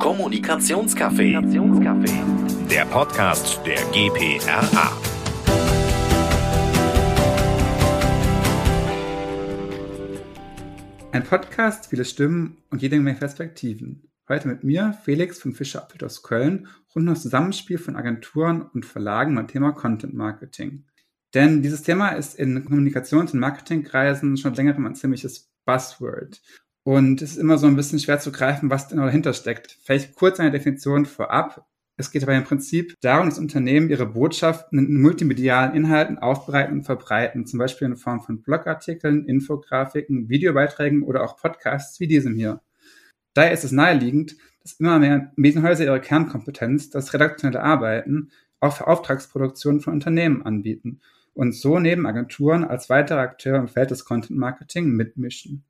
Kommunikationscafé. Der Podcast der GPRA. Ein Podcast, viele Stimmen und jede Menge Perspektiven. Heute mit mir, Felix von Fischer Appelt aus Köln, rund um das Zusammenspiel von Agenturen und Verlagen beim Thema Content Marketing. Denn dieses Thema ist in Kommunikations- und Marketingkreisen schon längerem ein ziemliches Buzzword. Und es ist immer so ein bisschen schwer zu greifen, was denn dahinter steckt. Vielleicht kurz eine Definition vorab. Es geht aber im Prinzip darum, dass Unternehmen ihre Botschaften in multimedialen Inhalten aufbereiten und verbreiten, zum Beispiel in Form von Blogartikeln, Infografiken, Videobeiträgen oder auch Podcasts wie diesem hier. Daher ist es naheliegend, dass immer mehr Medienhäuser ihre Kernkompetenz, das redaktionelle Arbeiten, auch für Auftragsproduktionen von Unternehmen anbieten und so neben Agenturen als weitere Akteure im Feld des Content Marketing mitmischen.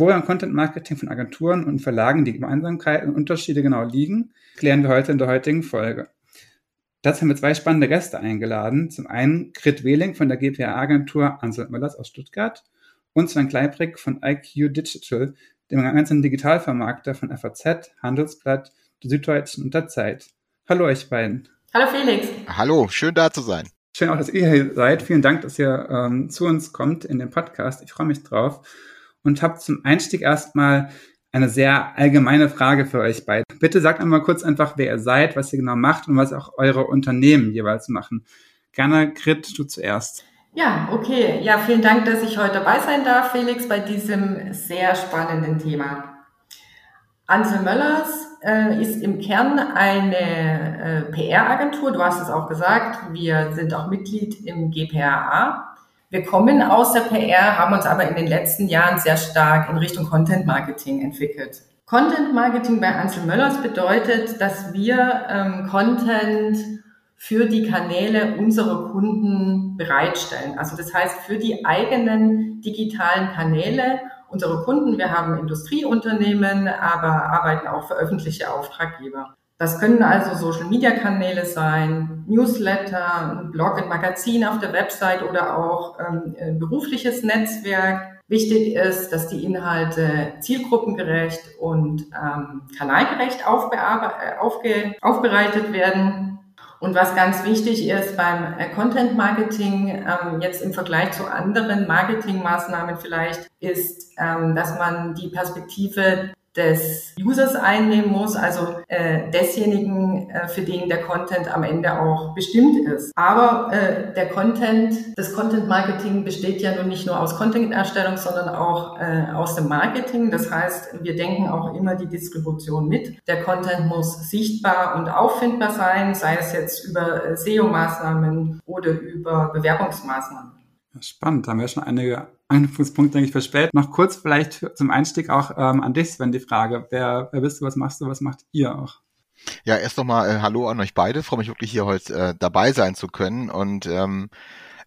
Wo beim Content Marketing von Agenturen und Verlagen die Gemeinsamkeiten und Unterschiede genau liegen, klären wir heute in der heutigen Folge. Dazu haben wir zwei spannende Gäste eingeladen. Zum einen Grit Wehling von der GPA-Agentur Ansel Möllers aus Stuttgart und Sven Kleibrick von IQ Digital, dem ganzen Digitalvermarkter von FAZ, Handelsblatt, der Süddeutschen und der Zeit. Hallo euch beiden. Hallo Felix. Hallo, schön da zu sein. Schön auch, dass ihr hier seid. Vielen Dank, dass ihr ähm, zu uns kommt in den Podcast. Ich freue mich drauf und habe zum Einstieg erstmal eine sehr allgemeine Frage für euch beide. Bitte sagt einmal kurz einfach, wer ihr seid, was ihr genau macht und was auch eure Unternehmen jeweils machen. Gerne, Grit, du zuerst. Ja, okay. Ja, vielen Dank, dass ich heute dabei sein darf, Felix, bei diesem sehr spannenden Thema. Ansel Möllers äh, ist im Kern eine äh, PR-Agentur. Du hast es auch gesagt. Wir sind auch Mitglied im GPRA. Wir kommen aus der PR, haben uns aber in den letzten Jahren sehr stark in Richtung Content Marketing entwickelt. Content Marketing bei Ansel Möllers bedeutet, dass wir ähm, Content für die Kanäle unserer Kunden bereitstellen. Also das heißt für die eigenen digitalen Kanäle unserer Kunden. Wir haben Industrieunternehmen, aber arbeiten auch für öffentliche Auftraggeber. Das können also Social-Media-Kanäle sein, Newsletter, Blog, ein Magazin auf der Website oder auch ähm, ein berufliches Netzwerk. Wichtig ist, dass die Inhalte zielgruppengerecht und ähm, kanalgerecht äh, aufge aufbereitet werden. Und was ganz wichtig ist beim äh, Content Marketing, ähm, jetzt im Vergleich zu anderen Marketingmaßnahmen vielleicht, ist, ähm, dass man die Perspektive des Users einnehmen muss, also äh, desjenigen, äh, für den der Content am Ende auch bestimmt ist. Aber äh, der Content, das Content Marketing besteht ja nun nicht nur aus Content-Erstellung, sondern auch äh, aus dem Marketing. Das heißt, wir denken auch immer die Distribution mit. Der Content muss sichtbar und auffindbar sein, sei es jetzt über äh, SEO-Maßnahmen oder über Bewerbungsmaßnahmen. Spannend, da haben wir schon einige Anknüpfungspunkte, denke ich, für. Noch kurz vielleicht zum Einstieg auch ähm, an dich, Sven, die Frage. Wer, wer bist du, was machst du, was macht ihr auch? Ja, erst nochmal äh, Hallo an euch beide. Freue mich wirklich hier heute äh, dabei sein zu können. Und ähm,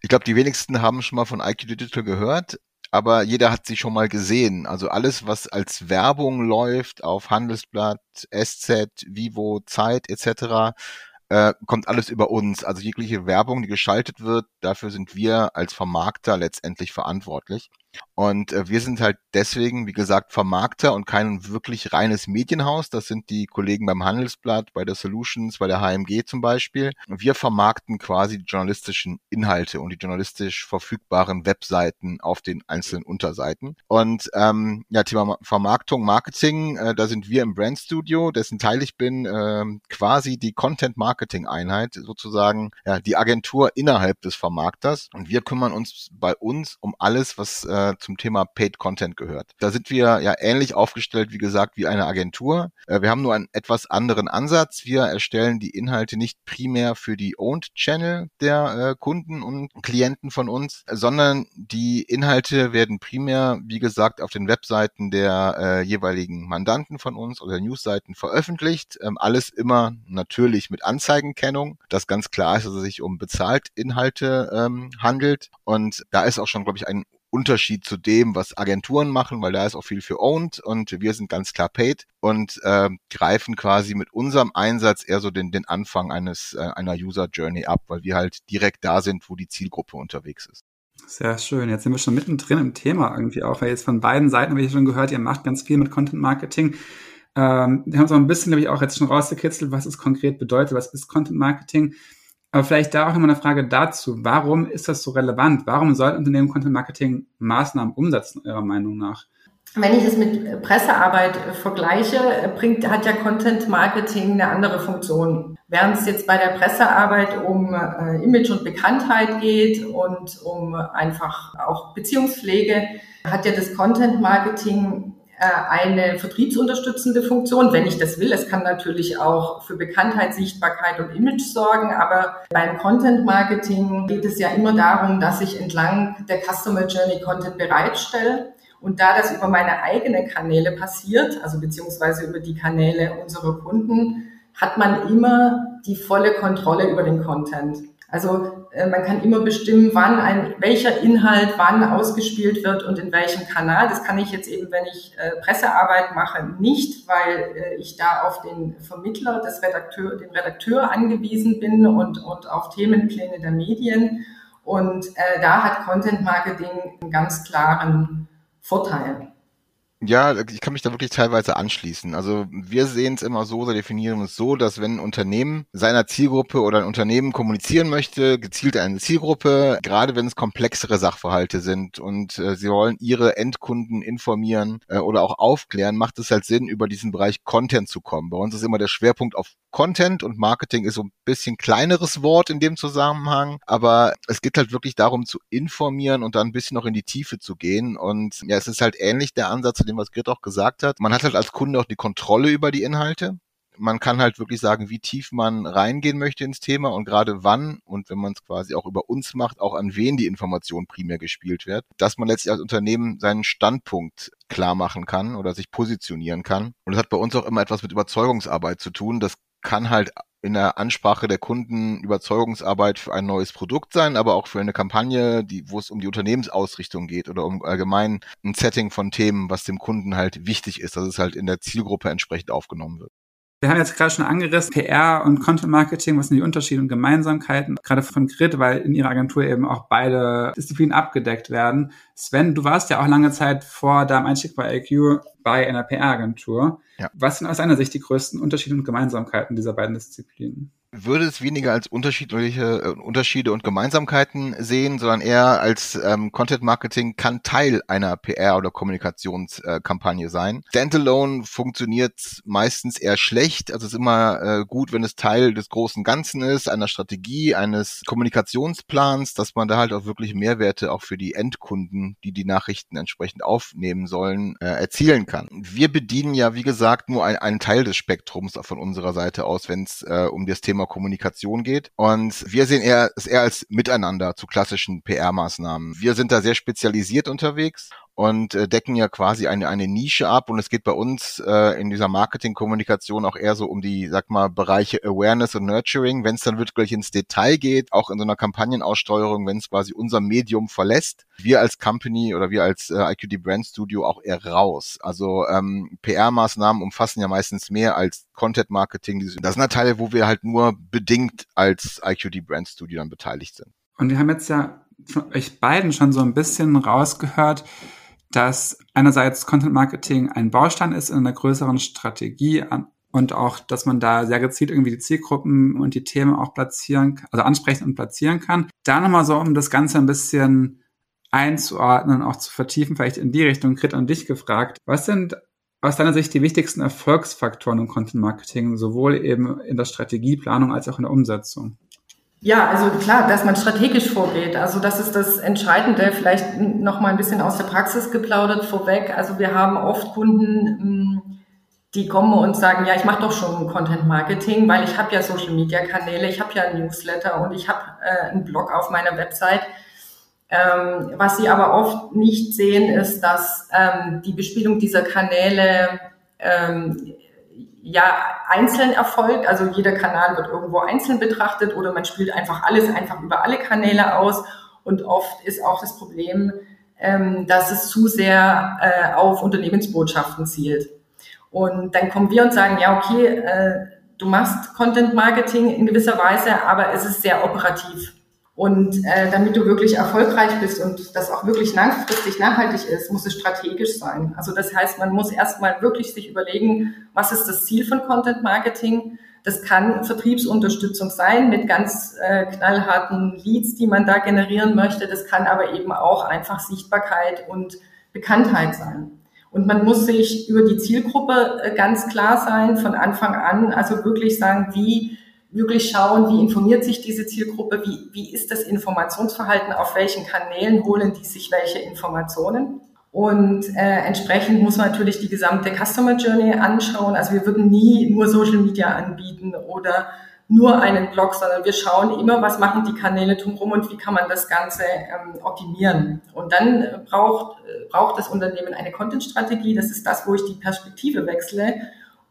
ich glaube, die wenigsten haben schon mal von IQ Digital gehört, aber jeder hat sie schon mal gesehen. Also alles, was als Werbung läuft auf Handelsblatt, SZ, Vivo, Zeit etc., äh, kommt alles über uns. Also jegliche Werbung, die geschaltet wird, dafür sind wir als Vermarkter letztendlich verantwortlich. Und äh, wir sind halt deswegen, wie gesagt, Vermarkter und kein wirklich reines Medienhaus. Das sind die Kollegen beim Handelsblatt, bei der Solutions, bei der HMG zum Beispiel. Wir vermarkten quasi die journalistischen Inhalte und die journalistisch verfügbaren Webseiten auf den einzelnen Unterseiten. Und ähm, ja, Thema Vermarktung, Marketing, äh, da sind wir im Brandstudio, dessen Teil ich bin, äh, quasi die Content-Marketing-Einheit, sozusagen ja, die Agentur innerhalb des Vermarkters. Und wir kümmern uns bei uns um alles, was äh, äh, zum Thema Paid Content gehört. Da sind wir ja ähnlich aufgestellt, wie gesagt, wie eine Agentur. Äh, wir haben nur einen etwas anderen Ansatz. Wir erstellen die Inhalte nicht primär für die Owned Channel der äh, Kunden und Klienten von uns, sondern die Inhalte werden primär, wie gesagt, auf den Webseiten der äh, jeweiligen Mandanten von uns oder Newsseiten veröffentlicht. Ähm, alles immer natürlich mit Anzeigenkennung, dass ganz klar ist, dass es sich um bezahlt Inhalte ähm, handelt. Und da ist auch schon, glaube ich, ein Unterschied zu dem, was Agenturen machen, weil da ist auch viel für owned und wir sind ganz klar paid und äh, greifen quasi mit unserem Einsatz eher so den, den Anfang eines äh, einer User Journey ab, weil wir halt direkt da sind, wo die Zielgruppe unterwegs ist. Sehr schön. Jetzt sind wir schon mittendrin im Thema irgendwie auch, weil jetzt von beiden Seiten habe ich schon gehört, ihr macht ganz viel mit Content Marketing. Ähm, wir haben so ein bisschen, glaube ich, auch jetzt schon rausgekitzelt, was es konkret bedeutet, was ist Content Marketing. Aber vielleicht da auch nochmal eine Frage dazu. Warum ist das so relevant? Warum sollten Unternehmen Content Marketing Maßnahmen umsetzen, eurer Meinung nach? Wenn ich es mit Pressearbeit vergleiche, bringt, hat ja Content Marketing eine andere Funktion. Während es jetzt bei der Pressearbeit um äh, Image und Bekanntheit geht und um einfach auch Beziehungspflege, hat ja das Content Marketing eine vertriebsunterstützende Funktion, wenn ich das will. Es kann natürlich auch für Bekanntheit, Sichtbarkeit und Image sorgen, aber beim Content Marketing geht es ja immer darum, dass ich entlang der Customer Journey Content bereitstelle und da das über meine eigenen Kanäle passiert, also beziehungsweise über die Kanäle unserer Kunden, hat man immer die volle Kontrolle über den Content. Also äh, man kann immer bestimmen, wann ein, welcher Inhalt wann ausgespielt wird und in welchem Kanal. Das kann ich jetzt eben, wenn ich äh, Pressearbeit mache, nicht, weil äh, ich da auf den Vermittler, des Redakteur, den Redakteur angewiesen bin und, und auf Themenpläne der Medien. Und äh, da hat Content Marketing einen ganz klaren Vorteil. Ja, ich kann mich da wirklich teilweise anschließen. Also wir sehen es immer so, wir definieren es so, dass wenn ein Unternehmen seiner Zielgruppe oder ein Unternehmen kommunizieren möchte, gezielt eine Zielgruppe, gerade wenn es komplexere Sachverhalte sind und äh, sie wollen ihre Endkunden informieren äh, oder auch aufklären, macht es halt Sinn, über diesen Bereich Content zu kommen. Bei uns ist immer der Schwerpunkt auf Content und Marketing ist so ein bisschen kleineres Wort in dem Zusammenhang, aber es geht halt wirklich darum zu informieren und dann ein bisschen noch in die Tiefe zu gehen und ja, es ist halt ähnlich der Ansatz dem, was Grit auch gesagt hat. Man hat halt als Kunde auch die Kontrolle über die Inhalte man kann halt wirklich sagen, wie tief man reingehen möchte ins Thema und gerade wann und wenn man es quasi auch über uns macht, auch an wen die Information primär gespielt wird, dass man letztlich als Unternehmen seinen Standpunkt klar machen kann oder sich positionieren kann. Und das hat bei uns auch immer etwas mit Überzeugungsarbeit zu tun. Das kann halt in der Ansprache der Kunden Überzeugungsarbeit für ein neues Produkt sein, aber auch für eine Kampagne, die, wo es um die Unternehmensausrichtung geht oder um allgemein ein Setting von Themen, was dem Kunden halt wichtig ist, dass es halt in der Zielgruppe entsprechend aufgenommen wird. Wir haben jetzt gerade schon angerissen, PR und Content Marketing, was sind die Unterschiede und Gemeinsamkeiten, gerade von Grid, weil in ihrer Agentur eben auch beide Disziplinen abgedeckt werden. Sven, du warst ja auch lange Zeit vor deinem Einstieg bei IQ bei einer PR-Agentur. Ja. Was sind aus deiner Sicht die größten Unterschiede und Gemeinsamkeiten dieser beiden Disziplinen? Würde es weniger als unterschiedliche äh, Unterschiede und Gemeinsamkeiten sehen, sondern eher als ähm, Content Marketing kann Teil einer PR- oder Kommunikationskampagne äh, sein. Standalone funktioniert meistens eher schlecht. Also es ist immer äh, gut, wenn es Teil des großen Ganzen ist, einer Strategie, eines Kommunikationsplans, dass man da halt auch wirklich Mehrwerte auch für die Endkunden, die die Nachrichten entsprechend aufnehmen sollen, äh, erzielen kann. Wir bedienen ja, wie gesagt, nur ein, einen Teil des Spektrums von unserer Seite aus, wenn es äh, um das Thema Thema Kommunikation geht. Und wir sehen eher, es eher als Miteinander zu klassischen PR-Maßnahmen. Wir sind da sehr spezialisiert unterwegs und äh, decken ja quasi eine, eine Nische ab. Und es geht bei uns äh, in dieser Marketingkommunikation auch eher so um die, sag mal, Bereiche Awareness und Nurturing. Wenn es dann wirklich ins Detail geht, auch in so einer Kampagnenaussteuerung, wenn es quasi unser Medium verlässt, wir als Company oder wir als äh, IQD Brand Studio auch eher raus. Also ähm, PR-Maßnahmen umfassen ja meistens mehr als Content-Marketing. Das sind halt Teile, wo wir halt nur bedingt als IQD Brand Studio dann beteiligt sind. Und wir haben jetzt ja von euch beiden schon so ein bisschen rausgehört, dass einerseits Content Marketing ein Baustein ist in einer größeren Strategie und auch, dass man da sehr gezielt irgendwie die Zielgruppen und die Themen auch platzieren, also ansprechen und platzieren kann. Da nochmal so, um das Ganze ein bisschen einzuordnen auch zu vertiefen, vielleicht in die Richtung, Krit an dich gefragt. Was sind aus deiner Sicht die wichtigsten Erfolgsfaktoren im Content Marketing, sowohl eben in der Strategieplanung als auch in der Umsetzung? Ja, also klar, dass man strategisch vorgeht. Also das ist das Entscheidende. Vielleicht noch mal ein bisschen aus der Praxis geplaudert vorweg. Also wir haben oft Kunden, hm, die kommen und sagen, ja, ich mache doch schon Content Marketing, weil ich habe ja Social Media Kanäle, ich habe ja ein Newsletter und ich habe äh, einen Blog auf meiner Website. Ähm, was sie aber oft nicht sehen, ist, dass ähm, die Bespielung dieser Kanäle ähm, ja einzeln erfolgt. Also jeder Kanal wird irgendwo einzeln betrachtet oder man spielt einfach alles einfach über alle Kanäle aus. Und oft ist auch das Problem, ähm, dass es zu sehr äh, auf Unternehmensbotschaften zielt. Und dann kommen wir und sagen, ja, okay, äh, du machst Content Marketing in gewisser Weise, aber es ist sehr operativ. Und äh, damit du wirklich erfolgreich bist und das auch wirklich langfristig nachhaltig ist, muss es strategisch sein. Also das heißt, man muss erstmal wirklich sich überlegen, was ist das Ziel von Content Marketing? Das kann Vertriebsunterstützung sein mit ganz äh, knallharten Leads, die man da generieren möchte. Das kann aber eben auch einfach Sichtbarkeit und Bekanntheit sein. Und man muss sich über die Zielgruppe äh, ganz klar sein von Anfang an, also wirklich sagen, wie wirklich schauen, wie informiert sich diese Zielgruppe, wie, wie ist das Informationsverhalten, auf welchen Kanälen holen die sich welche Informationen. Und äh, entsprechend muss man natürlich die gesamte Customer Journey anschauen. Also wir würden nie nur Social Media anbieten oder nur einen Blog, sondern wir schauen immer, was machen die Kanäle drumherum und wie kann man das Ganze ähm, optimieren. Und dann braucht, äh, braucht das Unternehmen eine Content-Strategie. Das ist das, wo ich die Perspektive wechsle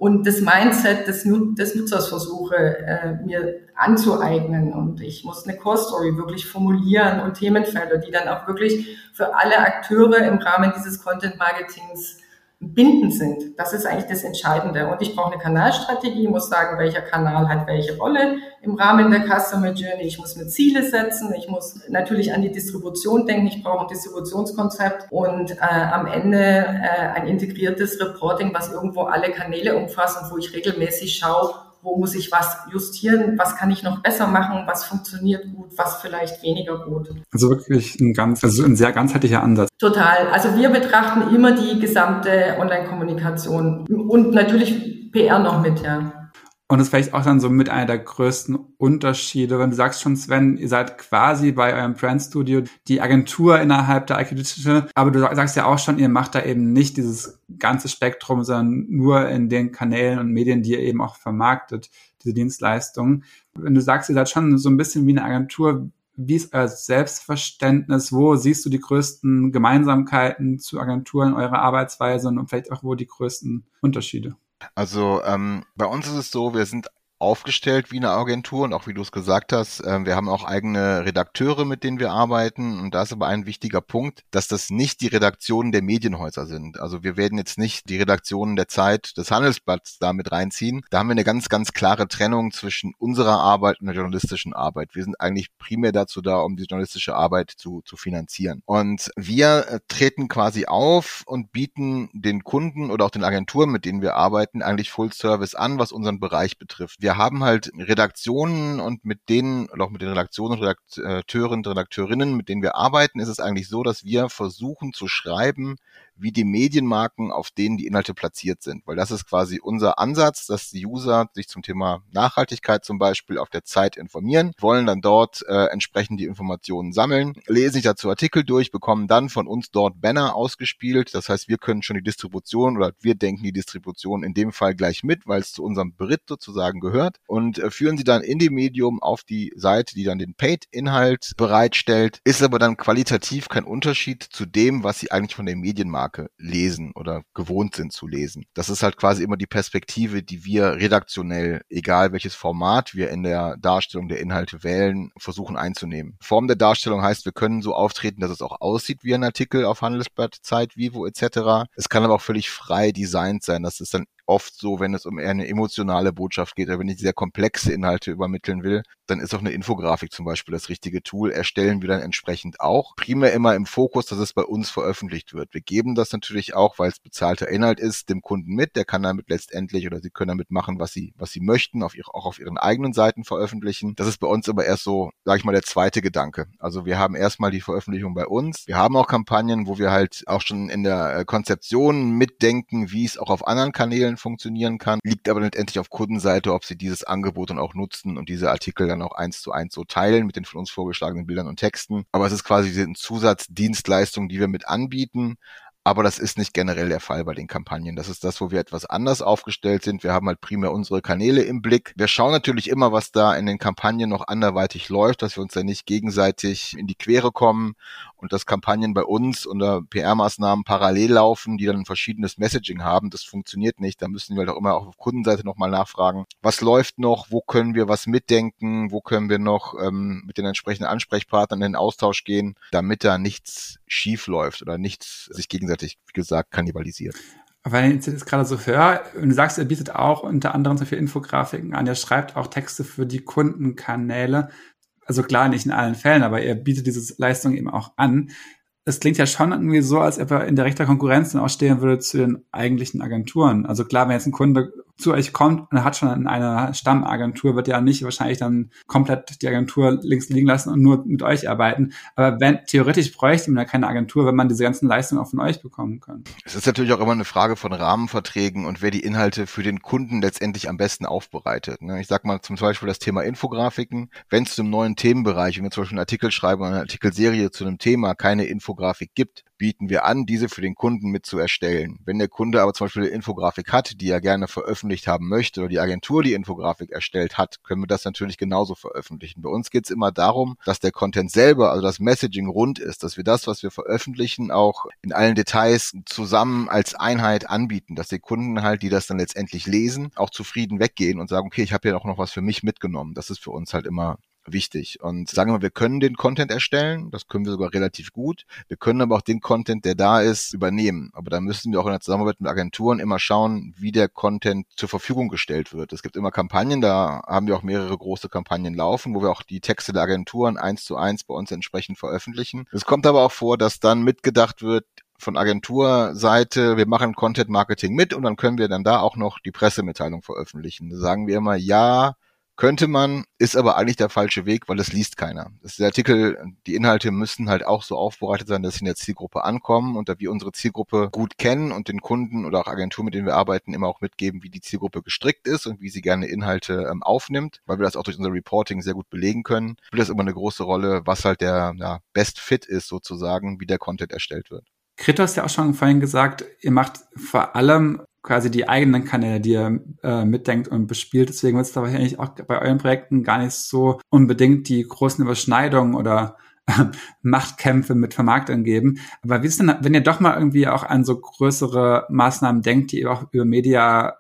und das Mindset des, des Nutzers versuche äh, mir anzueignen. Und ich muss eine Core Story wirklich formulieren und Themenfelder, die dann auch wirklich für alle Akteure im Rahmen dieses Content Marketings bindend sind. Das ist eigentlich das Entscheidende. Und ich brauche eine Kanalstrategie, muss sagen, welcher Kanal hat welche Rolle im Rahmen der Customer Journey. Ich muss mir Ziele setzen. Ich muss natürlich an die Distribution denken. Ich brauche ein Distributionskonzept und äh, am Ende äh, ein integriertes Reporting, was irgendwo alle Kanäle umfasst und wo ich regelmäßig schaue, wo muss ich was justieren, was kann ich noch besser machen, was funktioniert gut, was vielleicht weniger gut. Also wirklich ein ganz, also ein sehr ganzheitlicher Ansatz. Total. Also wir betrachten immer die gesamte Online-Kommunikation und natürlich PR noch mit, ja. Und das ist vielleicht auch dann so mit einer der größten Unterschiede, wenn du sagst schon, Sven, ihr seid quasi bei eurem Brandstudio die Agentur innerhalb der IQ Digital, aber du sagst ja auch schon, ihr macht da eben nicht dieses ganze Spektrum, sondern nur in den Kanälen und Medien, die ihr eben auch vermarktet, diese Dienstleistungen. Wenn du sagst, ihr seid schon so ein bisschen wie eine Agentur, wie ist euer Selbstverständnis? Wo siehst du die größten Gemeinsamkeiten zu Agenturen, eure Arbeitsweise und vielleicht auch wo die größten Unterschiede? Also ähm, bei uns ist es so, wir sind aufgestellt wie eine Agentur und auch wie du es gesagt hast, äh, wir haben auch eigene Redakteure, mit denen wir arbeiten und da ist aber ein wichtiger Punkt, dass das nicht die Redaktionen der Medienhäuser sind. Also wir werden jetzt nicht die Redaktionen der Zeit des Handelsblatts da mit reinziehen. Da haben wir eine ganz, ganz klare Trennung zwischen unserer Arbeit und der journalistischen Arbeit. Wir sind eigentlich primär dazu da, um die journalistische Arbeit zu, zu finanzieren. Und wir äh, treten quasi auf und bieten den Kunden oder auch den Agenturen, mit denen wir arbeiten, eigentlich Full Service an, was unseren Bereich betrifft. Wir wir haben halt Redaktionen und mit denen, auch mit den Redaktionen und Redakteuren, Redakteurinnen, mit denen wir arbeiten, ist es eigentlich so, dass wir versuchen zu schreiben, wie die Medienmarken, auf denen die Inhalte platziert sind. Weil das ist quasi unser Ansatz, dass die User sich zum Thema Nachhaltigkeit zum Beispiel auf der Zeit informieren, wollen dann dort äh, entsprechend die Informationen sammeln, lesen sich dazu Artikel durch, bekommen dann von uns dort Banner ausgespielt. Das heißt, wir können schon die Distribution oder wir denken die Distribution in dem Fall gleich mit, weil es zu unserem Beritt sozusagen gehört und äh, führen sie dann in dem Medium auf die Seite, die dann den Paid-Inhalt bereitstellt, ist aber dann qualitativ kein Unterschied zu dem, was sie eigentlich von der Medienmarke Marke lesen oder gewohnt sind zu lesen. Das ist halt quasi immer die Perspektive, die wir redaktionell, egal welches Format wir in der Darstellung der Inhalte wählen, versuchen einzunehmen. Form der Darstellung heißt, wir können so auftreten, dass es auch aussieht wie ein Artikel auf Handelsblatt, Zeit, Vivo etc. Es kann aber auch völlig frei designt sein. Das ist dann oft so, wenn es um eher eine emotionale Botschaft geht oder wenn ich sehr komplexe Inhalte übermitteln will, dann ist auch eine Infografik zum Beispiel das richtige Tool. Erstellen wir dann entsprechend auch. Primär immer im Fokus, dass es bei uns veröffentlicht wird. Wir geben das natürlich auch, weil es bezahlter Inhalt ist, dem Kunden mit. Der kann damit letztendlich oder sie können damit machen, was sie, was sie möchten, auf ihre, auch auf ihren eigenen Seiten veröffentlichen. Das ist bei uns aber erst so, sage ich mal, der zweite Gedanke. Also wir haben erstmal die Veröffentlichung bei uns. Wir haben auch Kampagnen, wo wir halt auch schon in der äh, Konzeption mitdenken, wie es auch auf anderen Kanälen funktionieren kann. Liegt aber letztendlich auf Kundenseite, ob sie dieses Angebot dann auch nutzen und diese Artikel dann auch eins zu eins so teilen mit den von uns vorgeschlagenen Bildern und Texten. Aber es ist quasi eine Zusatzdienstleistung, die wir mit anbieten. Aber das ist nicht generell der Fall bei den Kampagnen. Das ist das, wo wir etwas anders aufgestellt sind. Wir haben halt primär unsere Kanäle im Blick. Wir schauen natürlich immer, was da in den Kampagnen noch anderweitig läuft, dass wir uns da nicht gegenseitig in die Quere kommen und dass Kampagnen bei uns unter PR-Maßnahmen parallel laufen, die dann ein verschiedenes Messaging haben. Das funktioniert nicht. Da müssen wir doch immer auch auf Kundenseite nochmal nachfragen. Was läuft noch? Wo können wir was mitdenken? Wo können wir noch ähm, mit den entsprechenden Ansprechpartnern in den Austausch gehen, damit da nichts schief läuft oder nichts sich gegenseitig, wie gesagt, kannibalisiert? Weil ich jetzt gerade so höre, und du sagst, ihr bietet auch unter anderem so viele Infografiken an, ihr schreibt auch Texte für die Kundenkanäle also klar nicht in allen Fällen, aber ihr bietet diese Leistung eben auch an es klingt ja schon irgendwie so, als ob er in direkter Konkurrenz dann auch stehen würde zu den eigentlichen Agenturen. Also klar, wenn jetzt ein Kunde zu euch kommt und hat schon eine Stammagentur, wird ja nicht wahrscheinlich dann komplett die Agentur links liegen lassen und nur mit euch arbeiten. Aber wenn theoretisch bräuchte man ja keine Agentur, wenn man diese ganzen Leistungen auch von euch bekommen kann. Es ist natürlich auch immer eine Frage von Rahmenverträgen und wer die Inhalte für den Kunden letztendlich am besten aufbereitet. Ne? Ich sag mal zum Beispiel das Thema Infografiken. Wenn es zu einem neuen Themenbereich, wenn wir zum Beispiel einen Artikel schreiben oder eine Artikelserie zu einem Thema keine Infografik gibt, bieten wir an, diese für den Kunden mit zu erstellen. Wenn der Kunde aber zum Beispiel eine Infografik hat, die er gerne veröffentlicht haben möchte oder die Agentur die Infografik erstellt hat, können wir das natürlich genauso veröffentlichen. Bei uns geht es immer darum, dass der Content selber, also das Messaging rund ist, dass wir das, was wir veröffentlichen, auch in allen Details zusammen als Einheit anbieten, dass die Kunden halt, die das dann letztendlich lesen, auch zufrieden weggehen und sagen, okay, ich habe ja auch noch was für mich mitgenommen. Das ist für uns halt immer wichtig. Und sagen wir, wir können den Content erstellen, das können wir sogar relativ gut. Wir können aber auch den Content, der da ist, übernehmen. Aber da müssen wir auch in der Zusammenarbeit mit Agenturen immer schauen, wie der Content zur Verfügung gestellt wird. Es gibt immer Kampagnen, da haben wir auch mehrere große Kampagnen laufen, wo wir auch die Texte der Agenturen eins zu eins bei uns entsprechend veröffentlichen. Es kommt aber auch vor, dass dann mitgedacht wird, von Agenturseite, wir machen Content Marketing mit und dann können wir dann da auch noch die Pressemitteilung veröffentlichen. Da sagen wir immer, ja, könnte man, ist aber eigentlich der falsche Weg, weil es liest keiner. Das ist der Artikel, die Inhalte müssen halt auch so aufbereitet sein, dass sie in der Zielgruppe ankommen und da wir unsere Zielgruppe gut kennen und den Kunden oder auch Agenturen, mit denen wir arbeiten, immer auch mitgeben, wie die Zielgruppe gestrickt ist und wie sie gerne Inhalte ähm, aufnimmt, weil wir das auch durch unser Reporting sehr gut belegen können, spielt das immer eine große Rolle, was halt der ja, Best Fit ist sozusagen, wie der Content erstellt wird. Kritos ja auch schon vorhin gesagt, ihr macht vor allem quasi die eigenen Kanäle, die ihr äh, mitdenkt und bespielt. Deswegen wird es da wahrscheinlich auch bei euren Projekten gar nicht so unbedingt die großen Überschneidungen oder äh, Machtkämpfe mit Vermarktern geben. Aber wie ist denn, wenn ihr doch mal irgendwie auch an so größere Maßnahmen denkt, die auch über Media,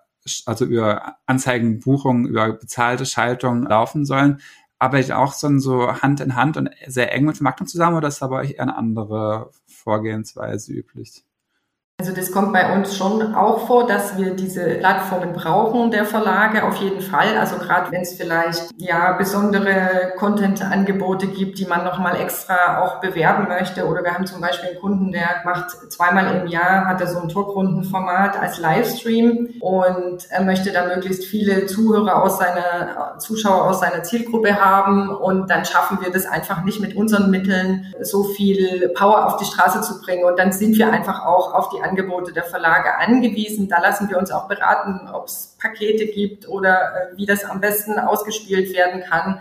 also über Anzeigenbuchungen, über bezahlte Schaltungen laufen sollen, arbeitet auch so, so Hand in Hand und sehr eng mit Vermarktung zusammen oder ist da bei euch eher eine andere Vorgehensweise üblich? Also das kommt bei uns schon auch vor, dass wir diese Plattformen brauchen der Verlage auf jeden Fall. Also gerade wenn es vielleicht ja besondere Content-Angebote gibt, die man nochmal extra auch bewerben möchte. Oder wir haben zum Beispiel einen Kunden, der macht zweimal im Jahr hat er so ein Talkrundenformat als Livestream und er möchte da möglichst viele Zuhörer aus seiner Zuschauer aus seiner Zielgruppe haben und dann schaffen wir das einfach nicht mit unseren Mitteln so viel Power auf die Straße zu bringen und dann sind wir einfach auch auf die Angebote der Verlage angewiesen. Da lassen wir uns auch beraten, ob es Pakete gibt oder äh, wie das am besten ausgespielt werden kann.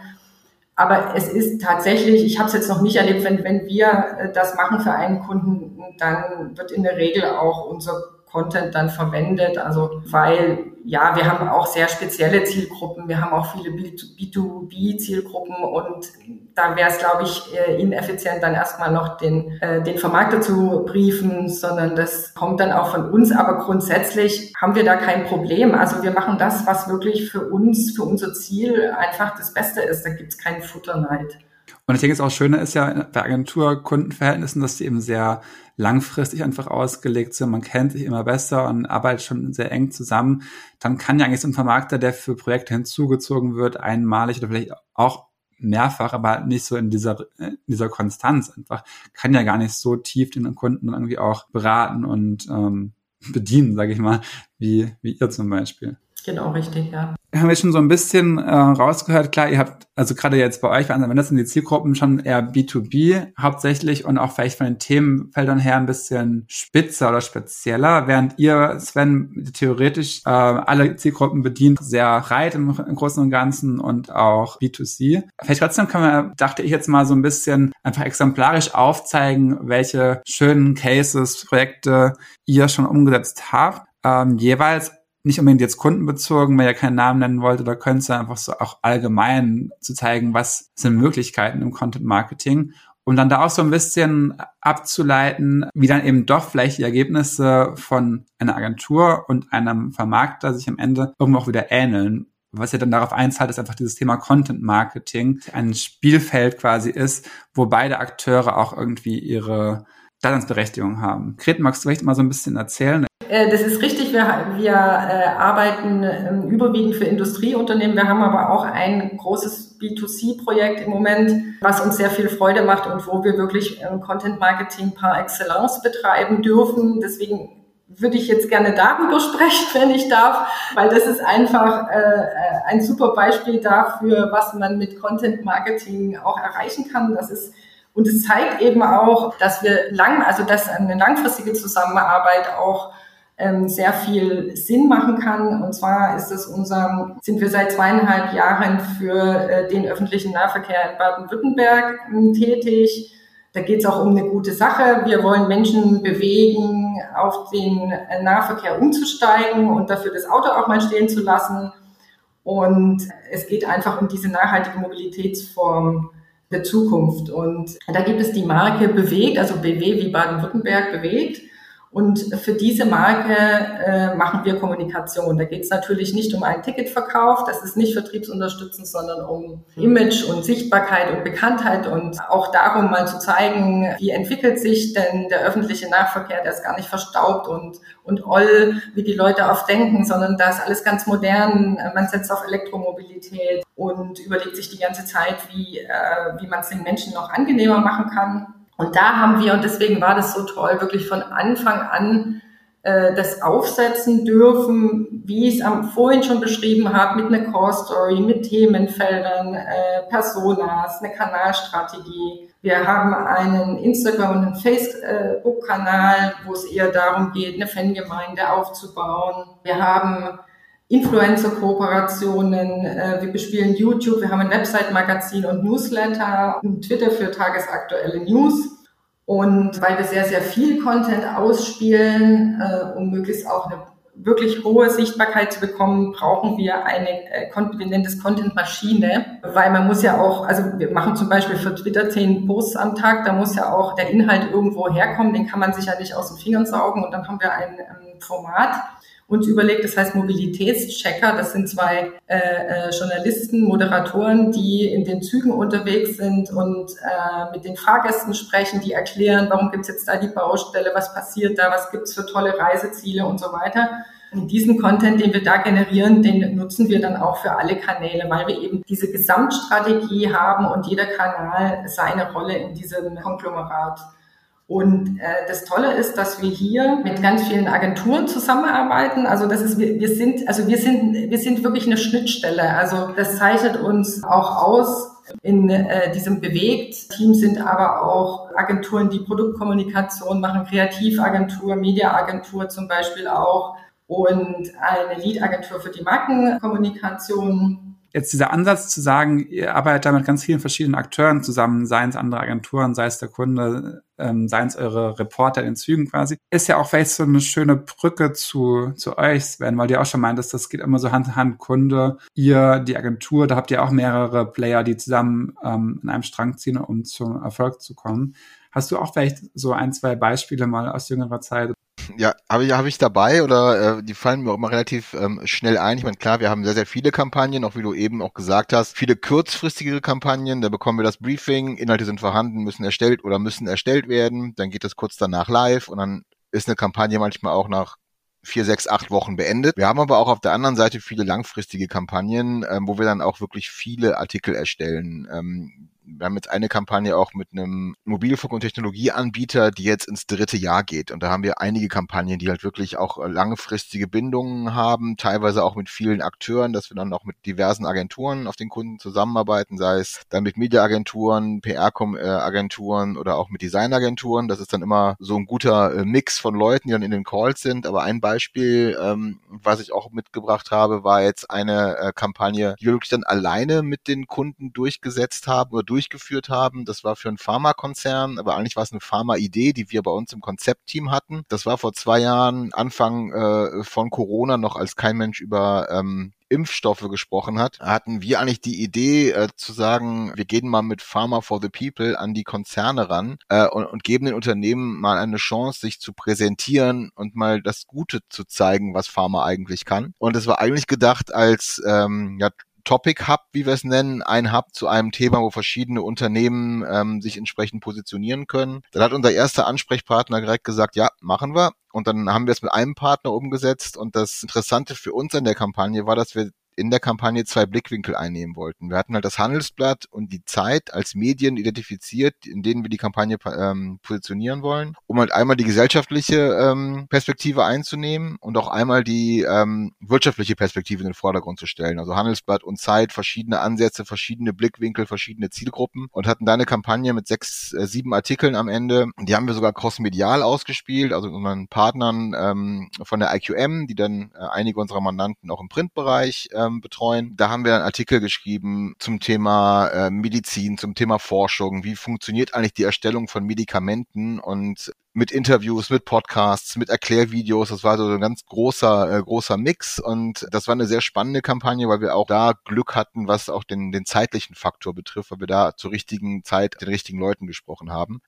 Aber es ist tatsächlich, ich habe es jetzt noch nicht erlebt, wenn, wenn wir äh, das machen für einen Kunden, dann wird in der Regel auch unser Content dann verwendet. Also weil ja, wir haben auch sehr spezielle Zielgruppen. Wir haben auch viele B2B-Zielgruppen und da wäre es, glaube ich, ineffizient, dann erstmal noch den, äh, den Vermarkter zu briefen, sondern das kommt dann auch von uns. Aber grundsätzlich haben wir da kein Problem. Also wir machen das, was wirklich für uns, für unser Ziel einfach das Beste ist. Da gibt es keinen Futterneid. Und ich denke, das auch Schöne ist ja bei Agentur-Kundenverhältnissen, dass die eben sehr langfristig einfach ausgelegt sind. Man kennt sich immer besser und arbeitet schon sehr eng zusammen. Dann kann ja eigentlich so ein Vermarkter, der für Projekte hinzugezogen wird, einmalig oder vielleicht auch mehrfach, aber nicht so in dieser, in dieser Konstanz einfach, kann ja gar nicht so tief den Kunden irgendwie auch beraten und ähm, bedienen, sage ich mal, wie, wie ihr zum Beispiel. Genau, richtig, ja. Haben wir schon so ein bisschen äh, rausgehört, klar, ihr habt, also gerade jetzt bei euch, wenn das sind die Zielgruppen schon eher B2B hauptsächlich und auch vielleicht von den Themenfeldern her ein bisschen spitzer oder spezieller, während ihr, Sven, theoretisch äh, alle Zielgruppen bedient, sehr breit im, im Großen und Ganzen und auch B2C. Vielleicht trotzdem kann man, dachte ich jetzt mal so ein bisschen einfach exemplarisch aufzeigen, welche schönen Cases, Projekte ihr schon umgesetzt habt. Ähm, jeweils nicht unbedingt jetzt kundenbezogen, weil ihr keinen Namen nennen wollt, oder könnt ihr einfach so auch allgemein zu zeigen, was sind Möglichkeiten im Content Marketing, um dann da auch so ein bisschen abzuleiten, wie dann eben doch vielleicht die Ergebnisse von einer Agentur und einem Vermarkter sich am Ende irgendwo auch wieder ähneln. Was ja dann darauf einzahlt, ist einfach dieses Thema Content Marketing ein Spielfeld quasi ist, wo beide Akteure auch irgendwie ihre Daseinsberechtigung haben. Gret, magst du vielleicht mal so ein bisschen erzählen? Äh, das ist richtig. Wir, wir äh, arbeiten ähm, überwiegend für Industrieunternehmen. Wir haben aber auch ein großes B2C-Projekt im Moment, was uns sehr viel Freude macht und wo wir wirklich ähm, Content Marketing par excellence betreiben dürfen. Deswegen würde ich jetzt gerne darüber sprechen, wenn ich darf, weil das ist einfach äh, äh, ein super Beispiel dafür, was man mit Content Marketing auch erreichen kann. Das ist und es zeigt eben auch, dass wir lang, also dass eine langfristige Zusammenarbeit auch ähm, sehr viel Sinn machen kann. Und zwar ist es unser, sind wir seit zweieinhalb Jahren für äh, den öffentlichen Nahverkehr in Baden-Württemberg ähm, tätig. Da geht es auch um eine gute Sache. Wir wollen Menschen bewegen, auf den äh, Nahverkehr umzusteigen und dafür das Auto auch mal stehen zu lassen. Und es geht einfach um diese nachhaltige Mobilitätsform der Zukunft. Und da gibt es die Marke Bewegt, also BW wie Baden-Württemberg bewegt. Und für diese Marke äh, machen wir Kommunikation. Da geht es natürlich nicht um einen Ticketverkauf, das ist nicht vertriebsunterstützend, sondern um Image und Sichtbarkeit und Bekanntheit und auch darum mal zu zeigen, wie entwickelt sich denn der öffentliche Nahverkehr, der ist gar nicht verstaubt und, und oll, wie die Leute oft denken, sondern da ist alles ganz modern. Man setzt auf Elektromobilität und überlegt sich die ganze Zeit, wie, äh, wie man es den Menschen noch angenehmer machen kann. Und da haben wir, und deswegen war das so toll, wirklich von Anfang an äh, das aufsetzen dürfen, wie ich es am, vorhin schon beschrieben habe, mit einer Core Story, mit Themenfeldern, äh, Personas, eine Kanalstrategie. Wir haben einen Instagram- und einen Facebook-Kanal, wo es eher darum geht, eine Fangemeinde aufzubauen. Wir haben Influencer-Kooperationen, äh, wir bespielen YouTube, wir haben ein Website-Magazin und Newsletter und Twitter für tagesaktuelle News. Und weil wir sehr, sehr viel Content ausspielen, äh, um möglichst auch eine wirklich hohe Sichtbarkeit zu bekommen, brauchen wir eine, äh, wir nennen das Content-Maschine, weil man muss ja auch, also wir machen zum Beispiel für Twitter zehn Posts am Tag, da muss ja auch der Inhalt irgendwo herkommen, den kann man sich ja nicht aus den Fingern saugen und dann haben wir ein, ein Format, uns überlegt. Das heißt Mobilitätschecker. Das sind zwei äh, äh, Journalisten, Moderatoren, die in den Zügen unterwegs sind und äh, mit den Fahrgästen sprechen, die erklären, warum gibt's jetzt da die Baustelle, was passiert da, was gibt's für tolle Reiseziele und so weiter. Und diesen Content, den wir da generieren, den nutzen wir dann auch für alle Kanäle, weil wir eben diese Gesamtstrategie haben und jeder Kanal seine Rolle in diesem Konglomerat und äh, das Tolle ist, dass wir hier mit ganz vielen Agenturen zusammenarbeiten. Also das ist, wir, wir sind, also wir sind, wir sind wirklich eine Schnittstelle. Also das zeichnet uns auch aus. In äh, diesem Bewegt-Team sind aber auch Agenturen, die Produktkommunikation machen, Kreativagentur, Mediaagentur zum Beispiel auch und eine Lead-Agentur für die Markenkommunikation jetzt dieser Ansatz zu sagen, ihr arbeitet da mit ganz vielen verschiedenen Akteuren zusammen, seien es andere Agenturen, sei es der Kunde, ähm, seien es eure Reporter in Zügen quasi, ist ja auch vielleicht so eine schöne Brücke zu, zu euch, Sven, weil du auch schon meintest, das geht immer so Hand in Hand, Kunde, ihr, die Agentur, da habt ihr auch mehrere Player, die zusammen ähm, in einem Strang ziehen, um zum Erfolg zu kommen. Hast du auch vielleicht so ein, zwei Beispiele mal aus jüngerer Zeit? Ja, habe ich, hab ich dabei oder äh, die fallen mir auch immer relativ ähm, schnell ein. Ich meine, klar, wir haben sehr, sehr viele Kampagnen, auch wie du eben auch gesagt hast, viele kurzfristige Kampagnen, da bekommen wir das Briefing, Inhalte sind vorhanden, müssen erstellt oder müssen erstellt werden, dann geht es kurz danach live und dann ist eine Kampagne manchmal auch nach vier, sechs, acht Wochen beendet. Wir haben aber auch auf der anderen Seite viele langfristige Kampagnen, ähm, wo wir dann auch wirklich viele Artikel erstellen. Ähm, wir haben jetzt eine Kampagne auch mit einem Mobilfunk- und Technologieanbieter, die jetzt ins dritte Jahr geht. Und da haben wir einige Kampagnen, die halt wirklich auch langfristige Bindungen haben, teilweise auch mit vielen Akteuren, dass wir dann auch mit diversen Agenturen auf den Kunden zusammenarbeiten, sei es dann mit Mediaagenturen, PR-Agenturen oder auch mit Designagenturen. Das ist dann immer so ein guter äh, Mix von Leuten, die dann in den Calls sind. Aber ein Beispiel, ähm, was ich auch mitgebracht habe, war jetzt eine äh, Kampagne, die wir wirklich dann alleine mit den Kunden durchgesetzt haben oder durch durchgeführt haben. Das war für einen Pharmakonzern, aber eigentlich war es eine Pharma-Idee, die wir bei uns im Konzeptteam hatten. Das war vor zwei Jahren, Anfang äh, von Corona, noch als kein Mensch über ähm, Impfstoffe gesprochen hat, hatten wir eigentlich die Idee äh, zu sagen, wir gehen mal mit Pharma for the People an die Konzerne ran äh, und, und geben den Unternehmen mal eine Chance, sich zu präsentieren und mal das Gute zu zeigen, was Pharma eigentlich kann. Und es war eigentlich gedacht als ähm, ja, Topic Hub, wie wir es nennen, ein Hub zu einem Thema, wo verschiedene Unternehmen ähm, sich entsprechend positionieren können. Dann hat unser erster Ansprechpartner direkt gesagt, ja, machen wir. Und dann haben wir es mit einem Partner umgesetzt. Und das Interessante für uns an der Kampagne war, dass wir in der Kampagne zwei Blickwinkel einnehmen wollten. Wir hatten halt das Handelsblatt und die Zeit als Medien identifiziert, in denen wir die Kampagne ähm, positionieren wollen, um halt einmal die gesellschaftliche ähm, Perspektive einzunehmen und auch einmal die ähm, wirtschaftliche Perspektive in den Vordergrund zu stellen. Also Handelsblatt und Zeit, verschiedene Ansätze, verschiedene Blickwinkel, verschiedene Zielgruppen und hatten da eine Kampagne mit sechs, äh, sieben Artikeln am Ende. Die haben wir sogar crossmedial ausgespielt, also unseren Partnern ähm, von der IQM, die dann äh, einige unserer Mandanten auch im Printbereich äh, ähm, betreuen. Da haben wir einen Artikel geschrieben zum Thema äh, Medizin, zum Thema Forschung. Wie funktioniert eigentlich die Erstellung von Medikamenten und mit Interviews, mit Podcasts, mit Erklärvideos. Das war so ein ganz großer, äh, großer Mix und das war eine sehr spannende Kampagne, weil wir auch da Glück hatten, was auch den, den zeitlichen Faktor betrifft, weil wir da zur richtigen Zeit den richtigen Leuten gesprochen haben.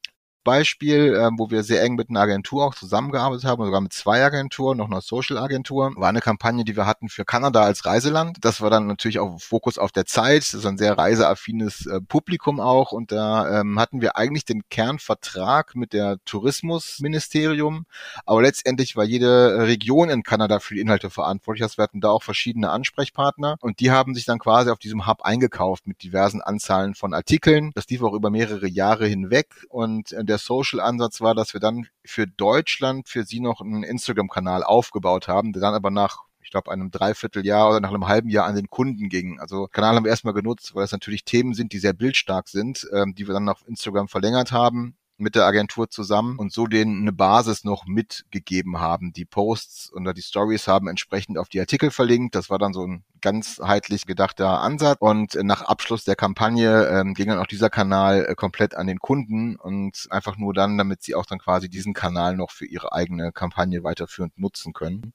Beispiel, äh, wo wir sehr eng mit einer Agentur auch zusammengearbeitet haben, sogar mit zwei Agenturen, noch einer Social-Agentur, war eine Kampagne, die wir hatten für Kanada als Reiseland. Das war dann natürlich auch Fokus auf der Zeit, das ist ein sehr reiseaffines äh, Publikum auch und da ähm, hatten wir eigentlich den Kernvertrag mit der Tourismusministerium, aber letztendlich war jede Region in Kanada für die Inhalte verantwortlich. Das wir hatten da auch verschiedene Ansprechpartner und die haben sich dann quasi auf diesem Hub eingekauft mit diversen Anzahlen von Artikeln. Das lief auch über mehrere Jahre hinweg und äh, der Social-Ansatz war, dass wir dann für Deutschland für sie noch einen Instagram-Kanal aufgebaut haben, der dann aber nach ich glaube, einem Dreivierteljahr oder nach einem halben Jahr an den Kunden ging. Also Kanal haben wir erstmal genutzt, weil es natürlich Themen sind, die sehr bildstark sind, ähm, die wir dann auf Instagram verlängert haben mit der Agentur zusammen und so denen eine Basis noch mitgegeben haben. Die Posts oder die Stories haben entsprechend auf die Artikel verlinkt. Das war dann so ein ganzheitlich gedachter Ansatz. Und nach Abschluss der Kampagne ähm, ging dann auch dieser Kanal äh, komplett an den Kunden und einfach nur dann, damit sie auch dann quasi diesen Kanal noch für ihre eigene Kampagne weiterführend nutzen können.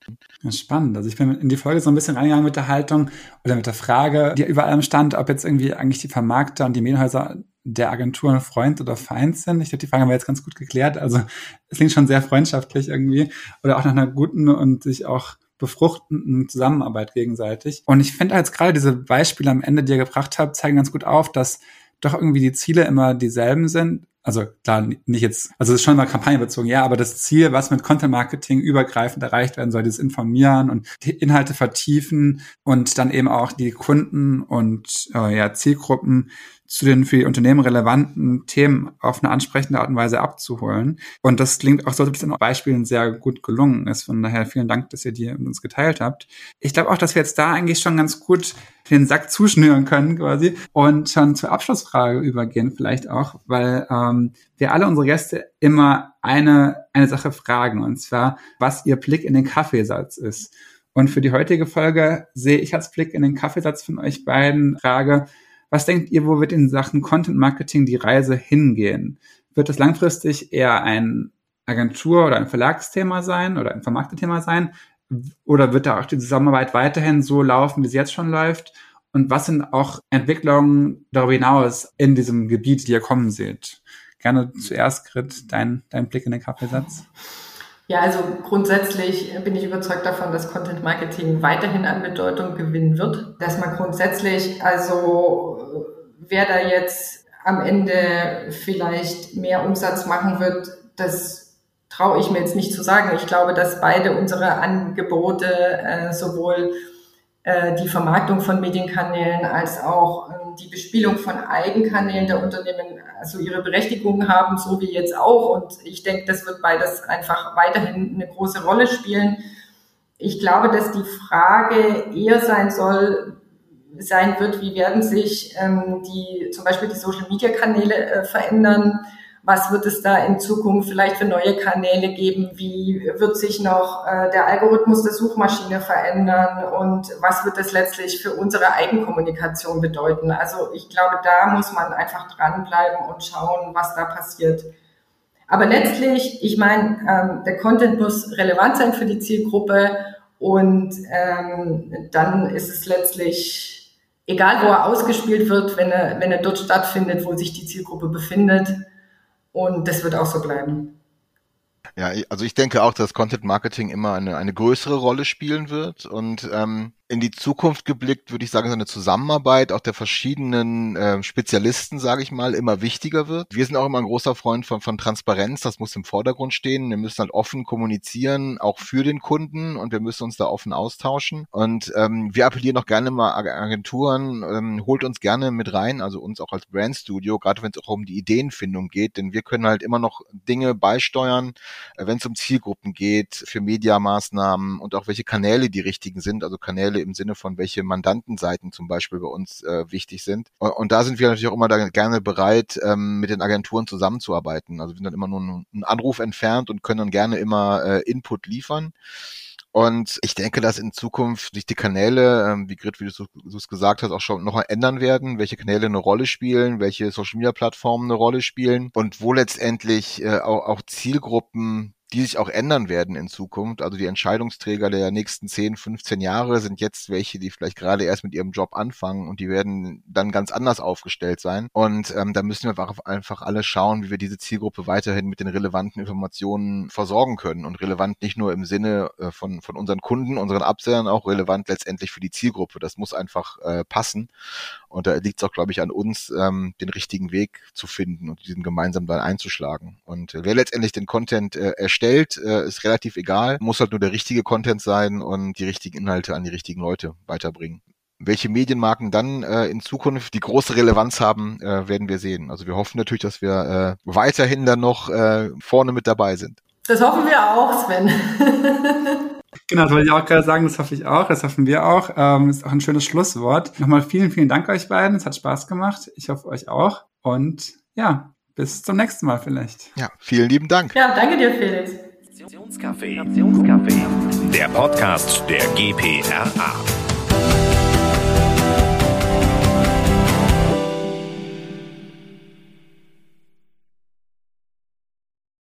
Spannend. Also ich bin in die Folge so ein bisschen reingegangen mit der Haltung oder mit der Frage, die über allem stand, ob jetzt irgendwie eigentlich die Vermarkter und die Medienhäuser der Agentur Freund oder Feind sind. Ich glaube, die Frage haben wir jetzt ganz gut geklärt. Also es klingt schon sehr freundschaftlich irgendwie oder auch nach einer guten und sich auch befruchtenden Zusammenarbeit gegenseitig. Und ich finde als gerade diese Beispiele am Ende, die ihr gebracht habt, zeigen ganz gut auf, dass doch irgendwie die Ziele immer dieselben sind. Also klar, nicht jetzt, also es ist schon mal kampagnenbezogen, ja, aber das Ziel, was mit Content Marketing übergreifend erreicht werden soll, das Informieren und die Inhalte vertiefen und dann eben auch die Kunden und äh, ja, Zielgruppen zu den für die Unternehmen relevanten Themen auf eine ansprechende Art und Weise abzuholen. Und das klingt auch so, dass es in Beispielen sehr gut gelungen ist. Von daher vielen Dank, dass ihr die mit uns geteilt habt. Ich glaube auch, dass wir jetzt da eigentlich schon ganz gut den Sack zuschnüren können quasi und schon zur Abschlussfrage übergehen vielleicht auch, weil ähm, wir alle unsere Gäste immer eine, eine Sache fragen und zwar, was ihr Blick in den Kaffeesatz ist. Und für die heutige Folge sehe ich als Blick in den Kaffeesatz von euch beiden Frage, was denkt ihr, wo wird in Sachen Content Marketing die Reise hingehen? Wird es langfristig eher ein Agentur- oder ein Verlagsthema sein oder ein Vermarktethema sein? Oder wird da auch die Zusammenarbeit weiterhin so laufen, wie sie jetzt schon läuft? Und was sind auch Entwicklungen darüber hinaus in diesem Gebiet, die ihr kommen seht? Gerne zuerst, Grit, dein, dein Blick in den Kaffeesatz. Ja, also grundsätzlich bin ich überzeugt davon, dass Content Marketing weiterhin an Bedeutung gewinnen wird. Dass man grundsätzlich, also wer da jetzt am Ende vielleicht mehr Umsatz machen wird, das traue ich mir jetzt nicht zu sagen. Ich glaube, dass beide unsere Angebote äh, sowohl äh, die Vermarktung von Medienkanälen als auch ähm, die Bespielung von Eigenkanälen der Unternehmen also ihre Berechtigung haben, so wie jetzt auch. Und ich denke, das wird beides einfach weiterhin eine große Rolle spielen. Ich glaube, dass die Frage eher sein soll, sein wird, wie werden sich ähm, die zum Beispiel die Social Media Kanäle äh, verändern was wird es da in Zukunft vielleicht für neue Kanäle geben, wie wird sich noch äh, der Algorithmus der Suchmaschine verändern und was wird das letztlich für unsere Eigenkommunikation bedeuten. Also ich glaube, da muss man einfach dranbleiben und schauen, was da passiert. Aber letztlich, ich meine, ähm, der Content muss relevant sein für die Zielgruppe und ähm, dann ist es letztlich egal, wo er ausgespielt wird, wenn er, wenn er dort stattfindet, wo sich die Zielgruppe befindet. Und das wird auch so bleiben. Ja, also ich denke auch, dass Content Marketing immer eine, eine größere Rolle spielen wird. Und ähm, in die Zukunft geblickt, würde ich sagen, so eine Zusammenarbeit auch der verschiedenen äh, Spezialisten, sage ich mal, immer wichtiger wird. Wir sind auch immer ein großer Freund von, von Transparenz, das muss im Vordergrund stehen. Wir müssen halt offen kommunizieren, auch für den Kunden und wir müssen uns da offen austauschen. Und ähm, wir appellieren auch gerne mal Agenturen, ähm, holt uns gerne mit rein, also uns auch als Brandstudio, gerade wenn es auch um die Ideenfindung geht, denn wir können halt immer noch Dinge beisteuern, äh, wenn es um Zielgruppen geht, für Mediamaßnahmen und auch welche Kanäle die richtigen sind, also Kanäle Vorteile im Sinne von, welche Mandantenseiten zum Beispiel bei uns äh, wichtig sind. Und, und, da sind wir natürlich auch immer da gerne bereit, ähm, mit den Agenturen zusammenzuarbeiten. Also wir sind dann immer nur einen Anruf entfernt und können dann gerne immer äh, Input liefern. Und ich denke, dass in Zukunft sich die Kanäle, ähm, wie Grit, wie du es gesagt hast, auch schon noch ändern werden, welche Kanäle eine Rolle spielen, welche Social Media Plattformen eine Rolle spielen und wo letztendlich äh, auch, auch Zielgruppen die sich auch ändern werden in Zukunft. Also die Entscheidungsträger der nächsten 10, 15 Jahre sind jetzt welche, die vielleicht gerade erst mit ihrem Job anfangen und die werden dann ganz anders aufgestellt sein. Und ähm, da müssen wir einfach alle schauen, wie wir diese Zielgruppe weiterhin mit den relevanten Informationen versorgen können. Und relevant nicht nur im Sinne äh, von, von unseren Kunden, unseren Absendern, auch relevant letztendlich für die Zielgruppe. Das muss einfach äh, passen. Und da liegt es auch, glaube ich, an uns, ähm, den richtigen Weg zu finden und diesen gemeinsam dann einzuschlagen. Und äh, wer letztendlich den Content äh, erstellt, äh, ist relativ egal. Muss halt nur der richtige Content sein und die richtigen Inhalte an die richtigen Leute weiterbringen. Welche Medienmarken dann äh, in Zukunft die große Relevanz haben, äh, werden wir sehen. Also wir hoffen natürlich, dass wir äh, weiterhin dann noch äh, vorne mit dabei sind. Das hoffen wir auch, Sven. Genau, das wollte ich auch gerade sagen, das hoffe ich auch, das hoffen wir auch. Ähm, ist auch ein schönes Schlusswort. Nochmal vielen, vielen Dank euch beiden. Es hat Spaß gemacht. Ich hoffe euch auch. Und ja, bis zum nächsten Mal vielleicht. Ja, vielen lieben Dank. Ja, danke dir, Felix. Der Podcast der GPRA.